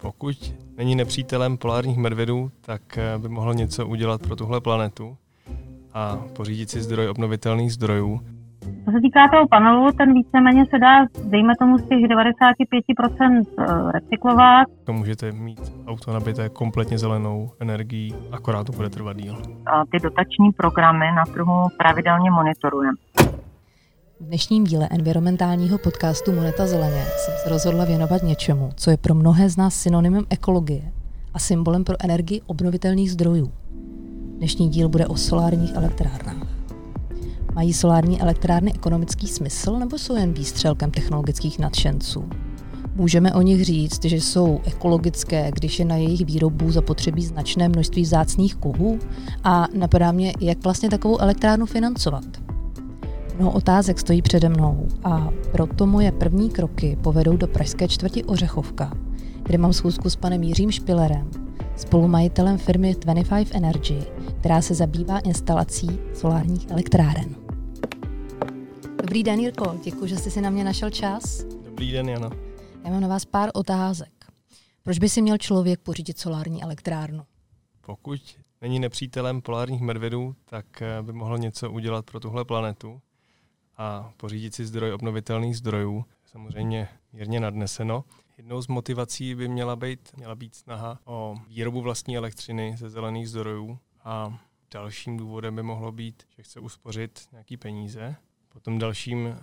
Pokud není nepřítelem polárních medvědů, tak eh, by mohl něco udělat pro tuhle planetu a pořídit si zdroj obnovitelných zdrojů. Co se týká toho panelu, ten víceméně se dá, dejme tomu, z těch 95% eh, recyklovat. To můžete mít auto nabité kompletně zelenou energií, akorát to bude trvat díl. A ty dotační programy na trhu pravidelně monitorujeme. V dnešním díle environmentálního podcastu Moneta zeleně jsem se rozhodla věnovat něčemu, co je pro mnohé z nás synonymem ekologie a symbolem pro energii obnovitelných zdrojů. Dnešní díl bude o solárních elektrárnách. Mají solární elektrárny ekonomický smysl nebo jsou jen výstřelkem technologických nadšenců? Můžeme o nich říct, že jsou ekologické, když je na jejich výrobu zapotřebí značné množství vzácných kovů? A napadá mě, jak vlastně takovou elektrárnu financovat? Mnoho otázek stojí přede mnou a proto moje první kroky povedou do pražské čtvrti Ořechovka, kde mám schůzku s panem Jiřím Špilerem, spolumajitelem firmy 25 Energy, která se zabývá instalací solárních elektráren. Dobrý den, Jirko, děkuji, že jsi si na mě našel čas. Dobrý den, Jana. Já mám na vás pár otázek. Proč by si měl člověk pořídit solární elektrárnu? Pokud není nepřítelem polárních medvědů, tak eh, by mohl něco udělat pro tuhle planetu a pořídit si zdroj obnovitelných zdrojů. Samozřejmě mírně nadneseno. Jednou z motivací by měla být, měla být snaha o výrobu vlastní elektřiny ze zelených zdrojů a dalším důvodem by mohlo být, že chce uspořit nějaký peníze. Potom dalším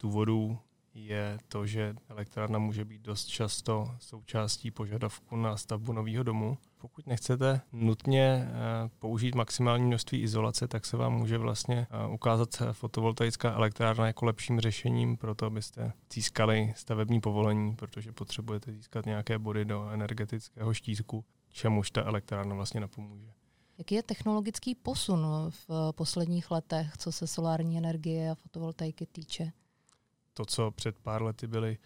důvodů je to, že elektrárna může být dost často součástí požadavku na stavbu nového domu. Pokud nechcete nutně eh, použít maximální množství izolace, tak se vám může vlastně eh, ukázat fotovoltaická elektrárna jako lepším řešením pro to, abyste získali stavební povolení, protože potřebujete získat nějaké body do energetického štítku, čemuž ta elektrárna vlastně napomůže. Jaký je technologický posun v posledních letech, co se solární energie a fotovoltaiky týče? To, co před pár lety byly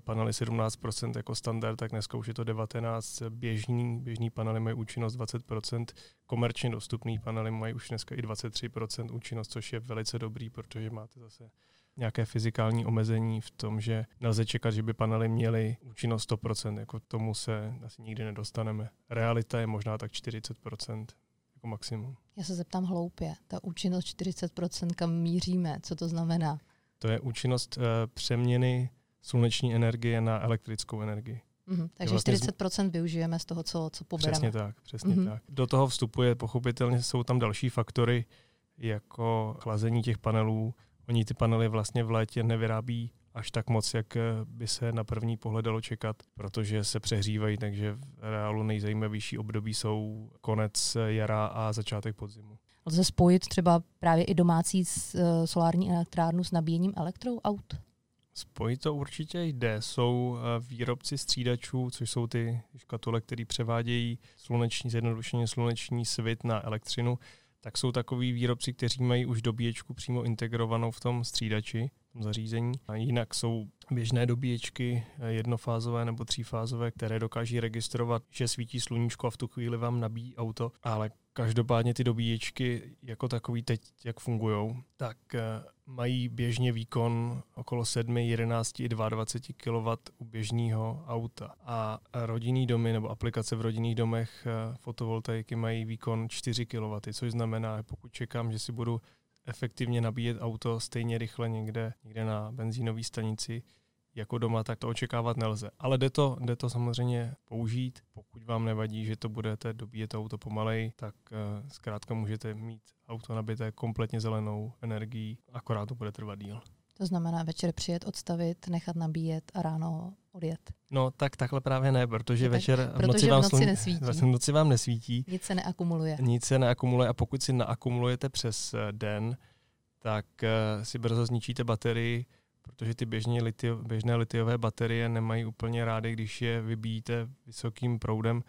panely 17% jako standard, tak dneska už je to 19. Běžný, běžný panely mají účinnost 20%, komerčně dostupný panely mají už dneska i 23% účinnost, což je velice dobrý, protože máte zase nějaké fyzikální omezení v tom, že nelze čekat, že by panely měly účinnost 100%, jako tomu se asi nikdy nedostaneme. Realita je možná tak 40% jako maximum. Já se zeptám hloupě, ta účinnost 40%, kam míříme, co to znamená? To je účinnost uh, přeměny sluneční energie na elektrickou energii. Mm-hmm. Takže vlastně 40% využijeme z toho, co, co pobereme. Přesně tak, přesně mm-hmm. tak. Do toho vstupuje pochopitelně, jsou tam další faktory, jako chlazení těch panelů. Oni ty panely vlastně v létě nevyrábí až tak moc, jak by se na první pohled dalo čekat, protože se přehřívají, takže v reálu nejzajímavější období jsou konec jara a začátek podzimu. Lze spojit třeba právě i domácí eh, solární elektrárnu s nabíjením elektroaut? Spojit to určitě jde. Jsou eh, výrobci střídačů, což jsou ty škatule, které převádějí sluneční, zjednodušeně sluneční svit na elektřinu, tak jsou takový výrobci, kteří mají už dobíječku přímo integrovanou v tom střídači, v tom zařízení. A jinak jsou běžné dobíječky eh, jednofázové nebo třífázové, které dokáží registrovat, že svítí sluníčko a v tu chvíli vám nabíjí auto, ale každopádně ty dobíječky jako takový teď, jak fungují, tak eh, mají běžně výkon okolo 7, 11 i 22 kW u běžného auta. A rodinný domy nebo aplikace v rodinných domech eh, fotovoltaiky mají výkon 4 kW, což znamená, pokud čekám, že si budu efektivně nabíjet auto stejně rychle někde, někde na benzínové stanici, jako doma, tak to očekávat nelze. Ale jde to, jde to samozřejmě použít. Pokud vám nevadí, že to budete dobíjet auto pomalej, tak uh, zkrátka můžete mít auto nabité kompletně zelenou energií, akorát to bude trvat díl. To znamená večer přijet, odstavit, nechat nabíjet a ráno odjet. No tak takhle právě ne, protože tak, večer protože v noci, vám v noci nesvítí. V noci vám nesvítí. Nic se neakumuluje. Nic se neakumuluje a pokud si naakumulujete přes eh, den, tak uh, si brzo zničíte baterii, protože ty běžně litio, běžné litiové baterie nemají úplně rády, když je vybíjíte vysokým proudem,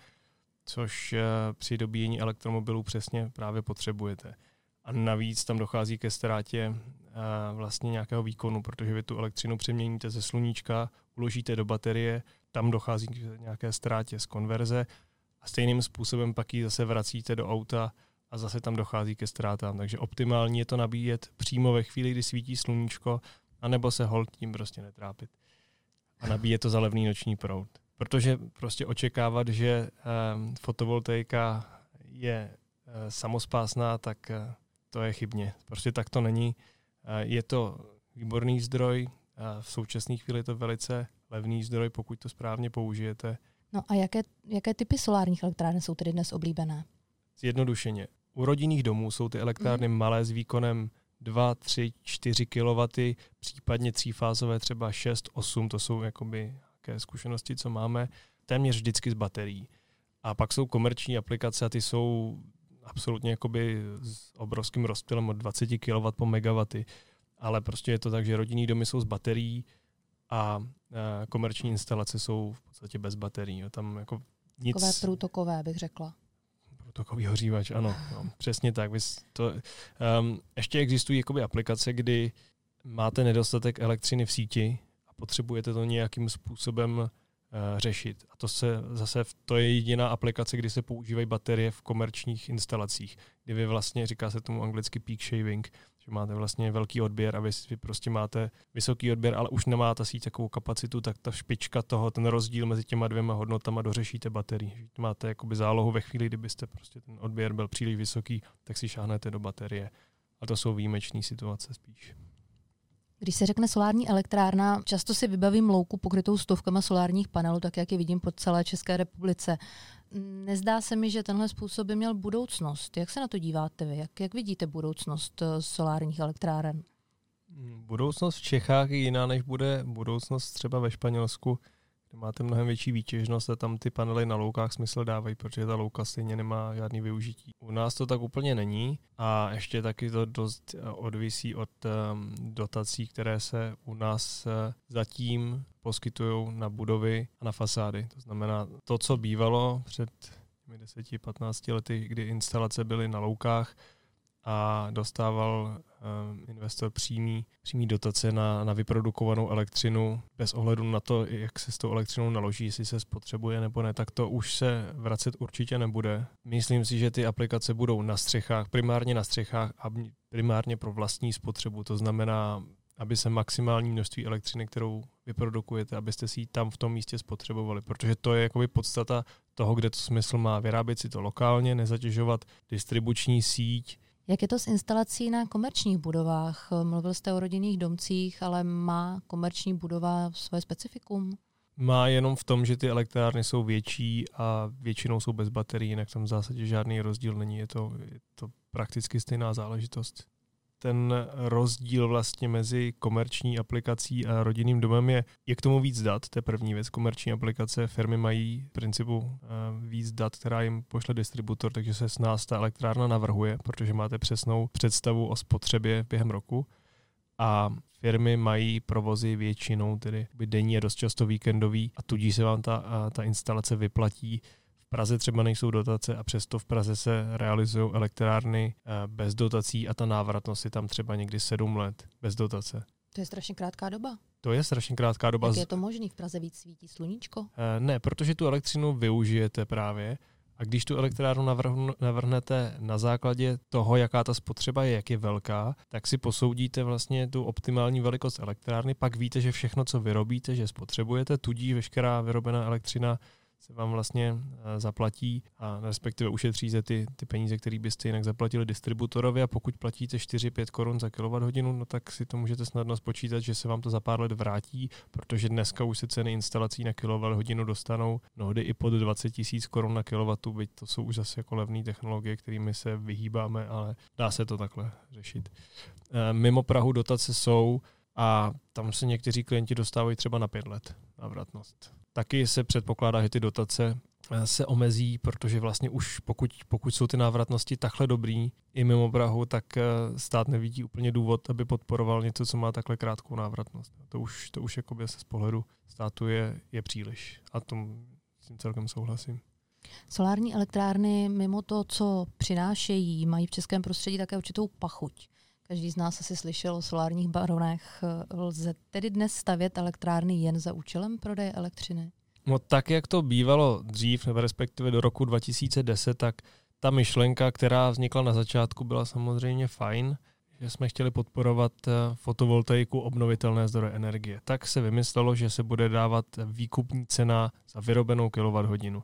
což eh, při dobíjení elektromobilů přesně právě potřebujete. A navíc tam dochází ke ztrátě eh, vlastně nějakého výkonu, protože vy tu elektřinu přeměníte ze sluníčka, uložíte do baterie, tam dochází k nějaké ztrátě z konverze a stejným způsobem pak ji zase vracíte do auta a zase tam dochází ke ztrátám. Takže optimální je to nabíjet přímo ve chvíli, kdy svítí sluníčko, anebo se hold tím prostě netrápit. A nabíje to za levný noční proud. protože prostě očekávat, že um, fotovoltaika je uh, samospásná, tak uh, to je chybně. Prostě tak to není. Uh, je to výborný zdroj, uh, v současné chvíli je to velice levný zdroj, pokud to správně použijete. No a jaké, jaké typy solárních elektráren jsou tedy dnes oblíbené? Zjednodušeně. U rodinných domů jsou ty elektrárny mm. malé s výkonem 2, 3, 4 kW, případně třífázové třeba 6, 8, to jsou jakoby nějaké zkušenosti, co máme, téměř vždycky z baterií. A pak jsou komerční aplikace a ty jsou absolutně jakoby s obrovským rozptylem od 20 kW po megawaty. Ale prostě je to tak, že rodinný domy jsou z baterií a komerční instalace jsou v podstatě bez baterií. Tam jako nic... Takové průtokové, bych řekla takový hořívač, ano, no, přesně tak. To, um, ještě existují jakoby aplikace, kdy máte nedostatek elektřiny v síti a potřebujete to nějakým způsobem uh, řešit. A to se zase, to je jediná aplikace, kdy se používají baterie v komerčních instalacích, kdy vy vlastně, říká se tomu anglicky peak shaving, že máte vlastně velký odběr a vy, vy prostě máte vysoký odběr, ale už nemá ta síť takovou kapacitu, tak ta špička toho, ten rozdíl mezi těma dvěma hodnotama dořešíte baterii. Máte jakoby zálohu ve chvíli, kdybyste prostě ten odběr byl příliš vysoký, tak si šáhnete do baterie. A to jsou výjimečné situace spíš. Když se řekne solární elektrárna, často si vybavím louku pokrytou stovkama solárních panelů, tak jak je vidím po celé České republice. Nezdá se mi, že tenhle způsob by měl budoucnost. Jak se na to díváte vy? Jak, jak vidíte budoucnost eh, solárních elektráren? Budoucnost v Čechách je jiná, než bude budoucnost třeba ve Španělsku máte mnohem větší výtěžnost a tam ty panely na loukách smysl dávají, protože ta louka stejně nemá žádný využití. U nás to tak úplně není a ještě taky to dost eh, odvisí od um, dotací, které se u nás uh, zatím poskytují na budovy a na fasády. To znamená, to, co bývalo před 10-15 lety, kdy instalace byly na loukách, a dostával um, investor přímý, přímý dotace na, na vyprodukovanou elektřinu bez ohledu na to, jak se s tou elektřinou naloží, jestli se spotřebuje nebo ne, tak to už se vracet určitě nebude. Myslím si, že ty aplikace budou na střechách, primárně na střechách a primárně pro vlastní spotřebu. To znamená, aby se maximální množství elektřiny, kterou vyprodukujete, abyste si ji tam v tom místě spotřebovali, protože to je jakoby podstata toho, kde to smysl má. Vyrábět si to lokálně, nezatěžovat distribuční síť, jak je to s instalací na komerčních budovách? Mluvil jste o rodinných domcích, ale má komerční budova svoje specifikum? Má jenom v tom, že ty elektrárny jsou větší a většinou jsou bez baterií, jinak tam v zásadě žádný rozdíl není. Je to, je to prakticky stejná záležitost ten rozdíl vlastně mezi komerční aplikací a rodinným domem je, je k tomu víc dat, to je první věc. Komerční aplikace firmy mají v principu eh, víc dat, která jim pošle distributor, takže se s nás ta elektrárna navrhuje, protože máte přesnou představu o spotřebě během roku. A firmy mají provozy většinou tedy denní a dost často víkendový a tudíž se vám ta, ta instalace vyplatí Praze třeba nejsou dotace a přesto v Praze se realizují elektrárny eh, bez dotací a ta návratnost je tam třeba někdy sedm let bez dotace. To je strašně krátká doba. To je strašně krátká doba. Jak je to možné? V Praze víc svítí sluníčko? Eh, ne, protože tu elektřinu využijete právě a když tu elektrárnu navrhnete na základě toho, jaká ta spotřeba je, jak je velká, tak si posoudíte vlastně tu optimální velikost elektrárny, pak víte, že všechno, co vyrobíte, že spotřebujete, tudíž veškerá vyrobená elektřina se vám vlastně eh, zaplatí a respektive ušetříte ty, ty peníze, které byste jinak zaplatili distributorovi a pokud platíte 4-5 korun za kWh, no tak si to můžete snadno spočítat, že se vám to za pár let vrátí, protože dneska už se ceny instalací na kWh dostanou mnohdy i pod 20 tisíc korun na kW, byť to jsou už zase jako levné technologie, kterými se vyhýbáme, ale dá se to takhle řešit. Eh, mimo Prahu dotace jsou a tam se někteří klienti dostávají třeba na pět let návratnost. Taky se předpokládá, že ty dotace eh, se omezí, protože vlastně už pokud, pokud jsou ty návratnosti takhle dobrý i mimo Prahu, tak eh, stát nevidí úplně důvod, aby podporoval něco, co má takhle krátkou návratnost. To už, to už jakoby z pohledu státu je, je příliš. A tom s tím celkem souhlasím. Solární elektrárny mimo to, co přinášejí, mají v českém prostředí také určitou pachuť. Každý z nás asi slyšel o solárních baronech. Lze tedy dnes stavět elektrárny jen za účelem prodeje elektřiny? No tak, jak to bývalo dřív, nebo respektive do roku 2010, tak ta myšlenka, která vznikla na začátku, byla samozřejmě fajn, že jsme chtěli podporovat eh, fotovoltaiku obnovitelné zdroje energie. Tak se vymyslelo, že se bude dávat výkupní cena za vyrobenou kWh.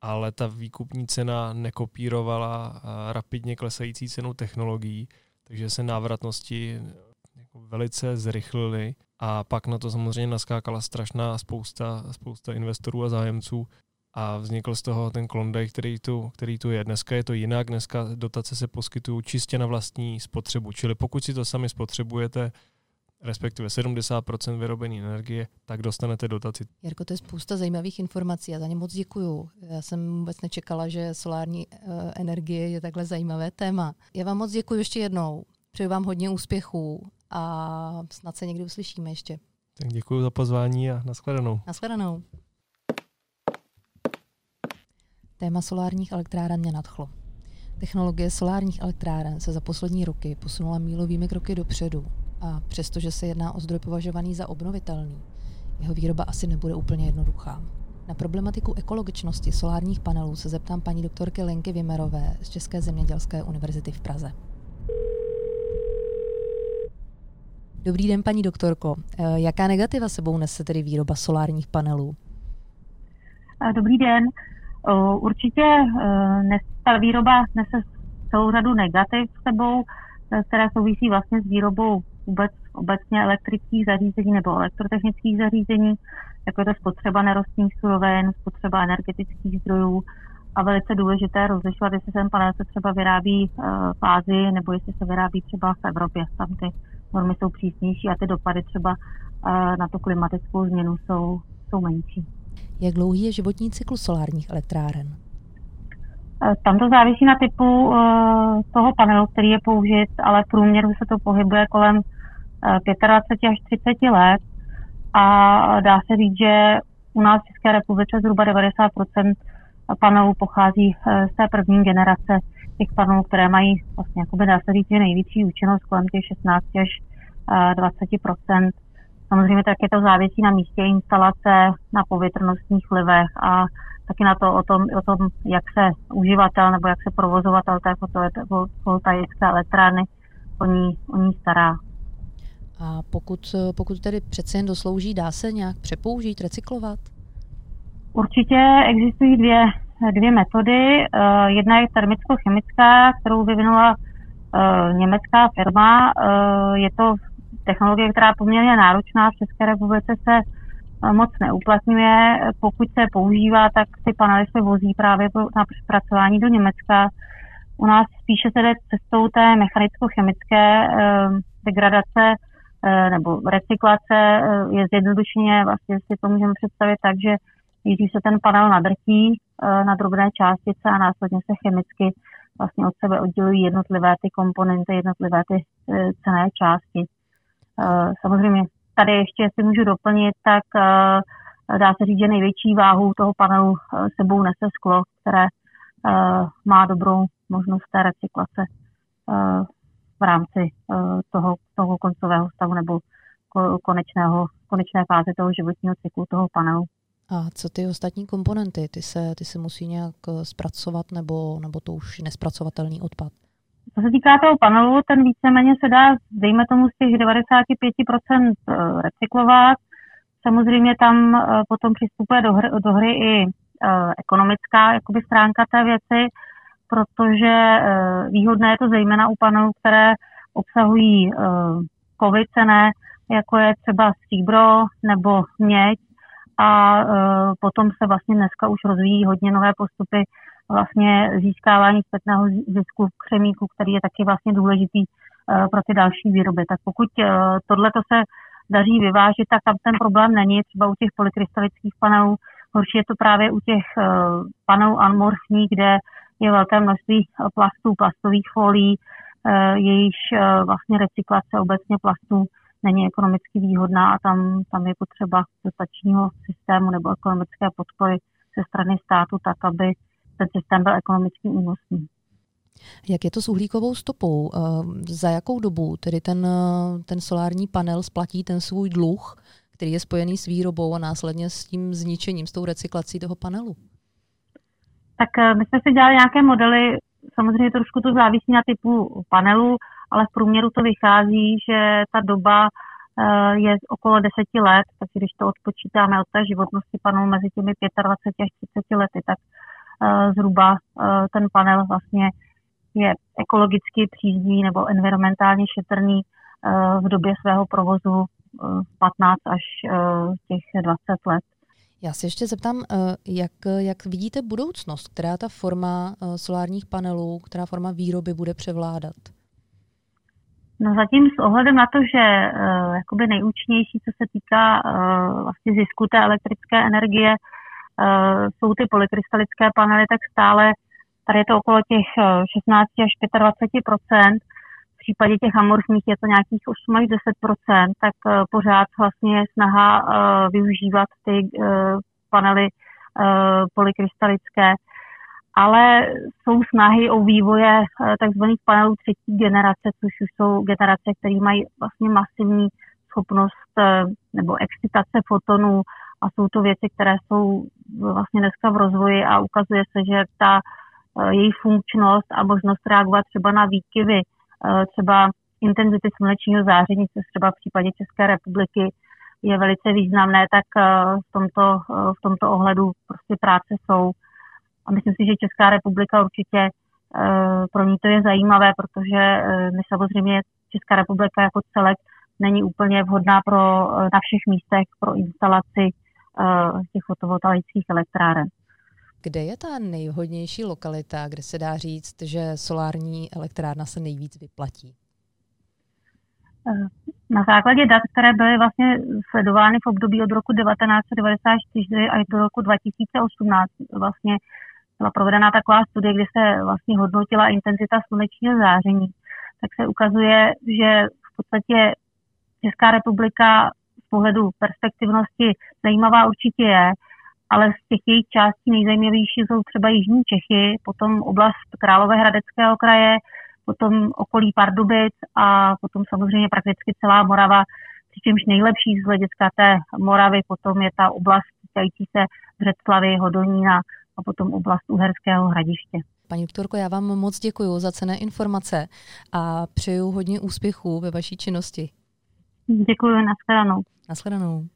Ale ta výkupní cena nekopírovala eh, rapidně klesající cenu technologií, takže se návratnosti jako velice zrychlily a pak na to samozřejmě naskákala strašná spousta, spousta investorů a zájemců, a vznikl z toho ten Klondike, který tu, který tu je. Dneska je to jinak, dneska dotace se poskytují čistě na vlastní spotřebu, čili pokud si to sami spotřebujete, respektive 70% vyrobené energie, tak dostanete dotaci. Jarko, to je spousta zajímavých informací, já za ně moc děkuju. Já jsem vůbec nečekala, že solární uh, energie je takhle zajímavé téma. Já vám moc děkuji ještě jednou. Přeju vám hodně úspěchů a snad se někdy uslyšíme ještě. Tak děkuji za pozvání a nashledanou. Nashledanou. Téma solárních elektráren mě nadchlo. Technologie solárních elektráren se za poslední roky posunula mílovými kroky dopředu a přestože se jedná o zdroj považovaný za obnovitelný, jeho výroba asi nebude úplně jednoduchá. Na problematiku ekologičnosti solárních panelů se zeptám paní doktorky Lenky Vimerové z České zemědělské univerzity v Praze. Dobrý den, paní doktorko. Eh, jaká negativa sebou nese tedy výroba solárních panelů? Dobrý den. Určitě e, ta výroba nese celou řadu negativ sebou, e, které souvisí vlastně s výrobou vůbec obecně elektrických zařízení nebo elektrotechnických zařízení, jako je to spotřeba nerostných surovin, spotřeba energetických zdrojů a velice důležité rozlišovat, jestli ten panel se třeba vyrábí e, v Ázii nebo jestli se vyrábí třeba v Evropě. Tam ty normy jsou přísnější a ty dopady třeba na tu klimatickou změnu jsou, jsou menší. Jak dlouhý je životní cyklus solárních elektráren? Eh, tam to závisí na typu eh, toho panelu, který je použit, ale v průměru se to pohybuje kolem 25 eh, až 30 let. A dá se říct, že u nás v České republice zhruba 90% panelů pochází z té první generace těch panelů, které mají vlastně, jakoby dá se říct, největší účinnost kolem těch 16 až 20% Samozřejmě také to závisí na místě instalace, na povětrnostních vlivech a taky na to o tom, o tom, jak se uživatel nebo jak se provozovatel té fotovoltaické elektrárny o ní, o ní stará. A pokud, pokud tedy přece jen doslouží, dá se nějak přepoužít, recyklovat? Určitě existují dvě, dvě metody. Eh, jedna je termicko-chemická, kterou vyvinula eh, německá firma. Eh, je to technologie, která je poměrně náročná v České republice, se moc neuplatňuje. Pokud se používá, tak ty panely se vozí právě na zpracování do Německa. U nás spíše se jde cestou té mechanicko-chemické eh, degradace eh, nebo recyklace. Je zjednodušeně, vlastně si to můžeme představit tak, že když se ten panel nadrtí na drobné částice a následně se chemicky vlastně od sebe oddělují jednotlivé ty komponenty, jednotlivé ty cené části. Eh, samozřejmě tady ještě, jestli můžu doplnit, tak eh, dá se říct, že největší váhu toho panelu eh, sebou nese sklo, které má dobrou možnost té recyklace v rámci toho, toho koncového stavu nebo konečného, konečné fáze toho životního cyklu toho panelu. A co ty ostatní komponenty? Ty se, ty se musí nějak zpracovat nebo, nebo to už nespracovatelný odpad? Co se týká toho panelu, ten víceméně se dá, dejme tomu, z těch 95% eh, recyklovat. Samozřejmě tam eh, potom přistupuje do hry, do hry i eh, ekonomická jakoby stránka té věci, protože výhodné je to zejména u panelů, které obsahují kovy cené, jako je třeba stříbro nebo měď a potom se vlastně dneska už rozvíjí hodně nové postupy vlastně získávání zpětného zisku v křemíku, který je taky vlastně důležitý eh, pro ty další výroby. Tak pokud eh, tohle to se daří vyvážit, tak tam ten problém není. Třeba u těch polykrystalických panelů, horší je to právě u těch eh, panelů anmorfní, kde je velké množství plastů, plastových folií, jejíž vlastně recyklace obecně plastů není ekonomicky výhodná a tam, tam je potřeba dotačního systému nebo ekonomické podpory ze strany státu tak, aby ten systém byl ekonomicky únosný. Jak je to s uhlíkovou stopou? Eh, za jakou dobu tedy ten, eh, ten solární panel splatí ten svůj dluh, který je spojený s výrobou a následně s tím zničením, s tou recyklací toho panelu? Tak eh, my jsme si dělali nějaké modely, samozřejmě trošku to závisí na typu panelu, ale v průměru to vychází, že ta doba je okolo 10 let, takže když to odpočítáme od té životnosti panelu mezi těmi 25 až 30 lety, tak zhruba ten panel vlastně je ekologicky příznivý nebo environmentálně šetrný v době svého provozu 15 až těch 20 let. Já se ještě zeptám, jak, jak vidíte budoucnost, která ta forma solárních panelů, která forma výroby bude převládat? No zatím s ohledem na to, že jakoby nejúčinnější, co se týká vlastně zisku té elektrické energie, jsou ty polykrystalické panely, tak stále tady je to okolo těch 16 až 25% v případě těch amorfních je to nějakých 8 až 10% tak uh, pořád vlastně je snaha uh, využívat ty panely polykrystalické. Ale jsou snahy o vývoje tzv. panelů třetí generace, což už jsou generace, které mají vlastně masivní schopnost nebo excitace fotonů a jsou to věci, které jsou vlastně dneska v rozvoji a ukazuje se, že ta její funkčnost a možnost reagovat třeba na výkyvy Eh, třeba intenzity slunečního záření, což třeba v případě České republiky je velice významné, tak eh, v tomto, eh, v tomto ohledu prostě práce jsou. A myslím si, že Česká republika určitě pro ní to je zajímavé, protože my samozřejmě Česká republika jako celek není úplně vhodná pro, na všech místech pro instalaci těch fotovoltaických elektráren. Kde je ta nejvhodnější lokalita, kde se dá říct, že solární elektrárna se nejvíc vyplatí? Eh, na základě dat, které byly vlastně sledovány v období od roku 1994 až do roku 2018, vlastně byla provedena taková studie, kde se vlastně hodnotila intenzita slunečního záření, tak se ukazuje, že v podstatě Česká republika pohledu perspektivnosti zajímavá určitě je, ale z těch jejich částí nejzajímavější jsou třeba Jižní Čechy, potom oblast Královéhradeckého kraje, potom okolí Pardubic a potom samozřejmě prakticky celá Morava, přičemž nejlepší z hlediska té Moravy potom je ta oblast týkající se Břeclavy, Hodonína a potom oblast Uherského hradiště. Paní doktorko, já vám moc děkuji za cené informace a přeju hodně úspěchů ve vaší činnosti. Děkuji, nashledanou. Nashledanou.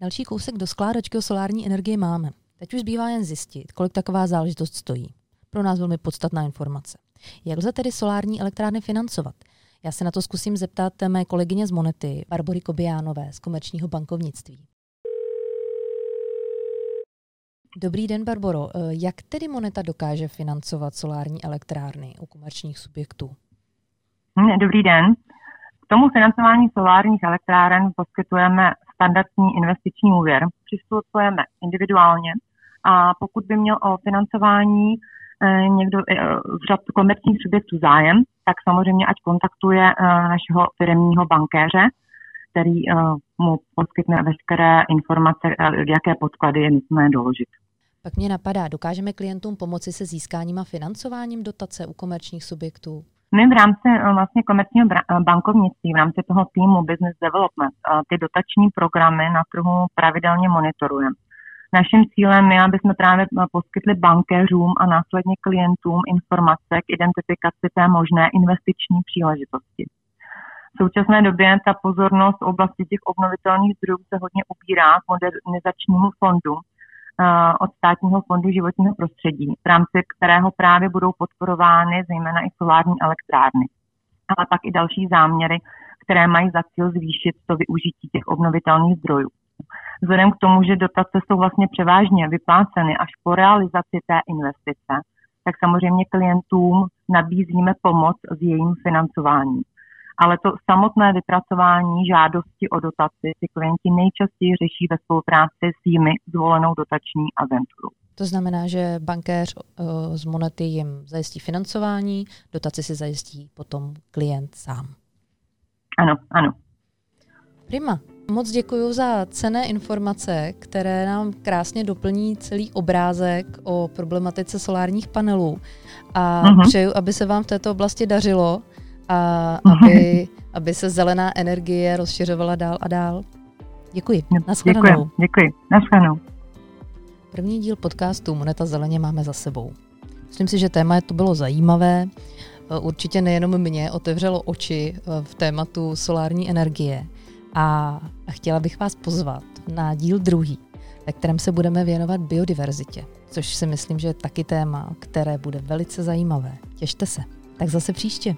Další kousek do skládačky o solární energie máme. Teď už zbývá jen zjistit, kolik taková záležitost stojí. Pro nás velmi podstatná informace. Jak lze tedy solární elektrárny financovat? Já se na to zkusím zeptat mé kolegyně z Monety, Barbory Kobiánové z komerčního bankovnictví. Dobrý den, Barboro. Jak tedy Moneta dokáže financovat solární elektrárny u komerčních subjektů? Dobrý den. Tomu financování solárních elektráren poskytujeme standardní investiční úvěr. Přistupujeme individuálně a pokud by měl o financování eh, někdo eh, z řad komerčních subjektů zájem, tak samozřejmě ať kontaktuje eh, našeho firmního bankéře, který mu poskytne veškeré informace, jaké podklady je nutné doložit. Pak mě napadá, dokážeme klientům pomoci se získáním a financováním dotace u komerčních subjektů? My v rámci eh, vlastně komerčního eh, bankovnictví, v rámci toho týmu Business Development, eh, ty dotační programy na trhu pravidelně monitorujeme. Naším cílem je, aby jsme právě poskytli bankéřům a následně klientům informace k identifikaci té možné investiční příležitosti. V současné době ta pozornost v oblasti těch obnovitelných zdrojů se hodně ubírá k modernizačnímu fondu, od státního fondu životního prostředí, v rámci kterého právě budou podporovány zejména i solární elektrárny, ale pak i další záměry, které mají za cíl zvýšit to využití těch obnovitelných zdrojů. Vzhledem k tomu, že dotace jsou vlastně převážně vypláceny až po realizaci té investice, tak samozřejmě klientům nabízíme pomoc s jejím financováním ale to samotné vypracování žádosti o dotaci si klienti nejčastěji řeší ve spolupráci s jimi zvolenou dotační agenturou. To znamená, že bankéř uh, z Monety jim zajistí financování, dotaci si zajistí potom klient sám. Ano, ano. Prima. Moc děkuji za cené informace, které nám krásně doplní celý obrázek o problematice solárních panelů. A uh-huh. přeju, aby se vám v této oblasti dařilo a aby, aby se zelená energie rozšiřovala dál a dál. Děkuji. Naschledanou. Děkuji. Děkuji. Naschledanou. První díl podcastu Moneta zeleně máme za sebou. Myslím si, že téma to bylo zajímavé. určitě nejenom mě otevřelo oči v tématu solární energie a chtěla bych vás pozvat na díl druhý, ve kterém se budeme věnovat biodiverzitě, což si myslím, že je taky téma, které bude velice zajímavé. Těšte se. Tak zase příště.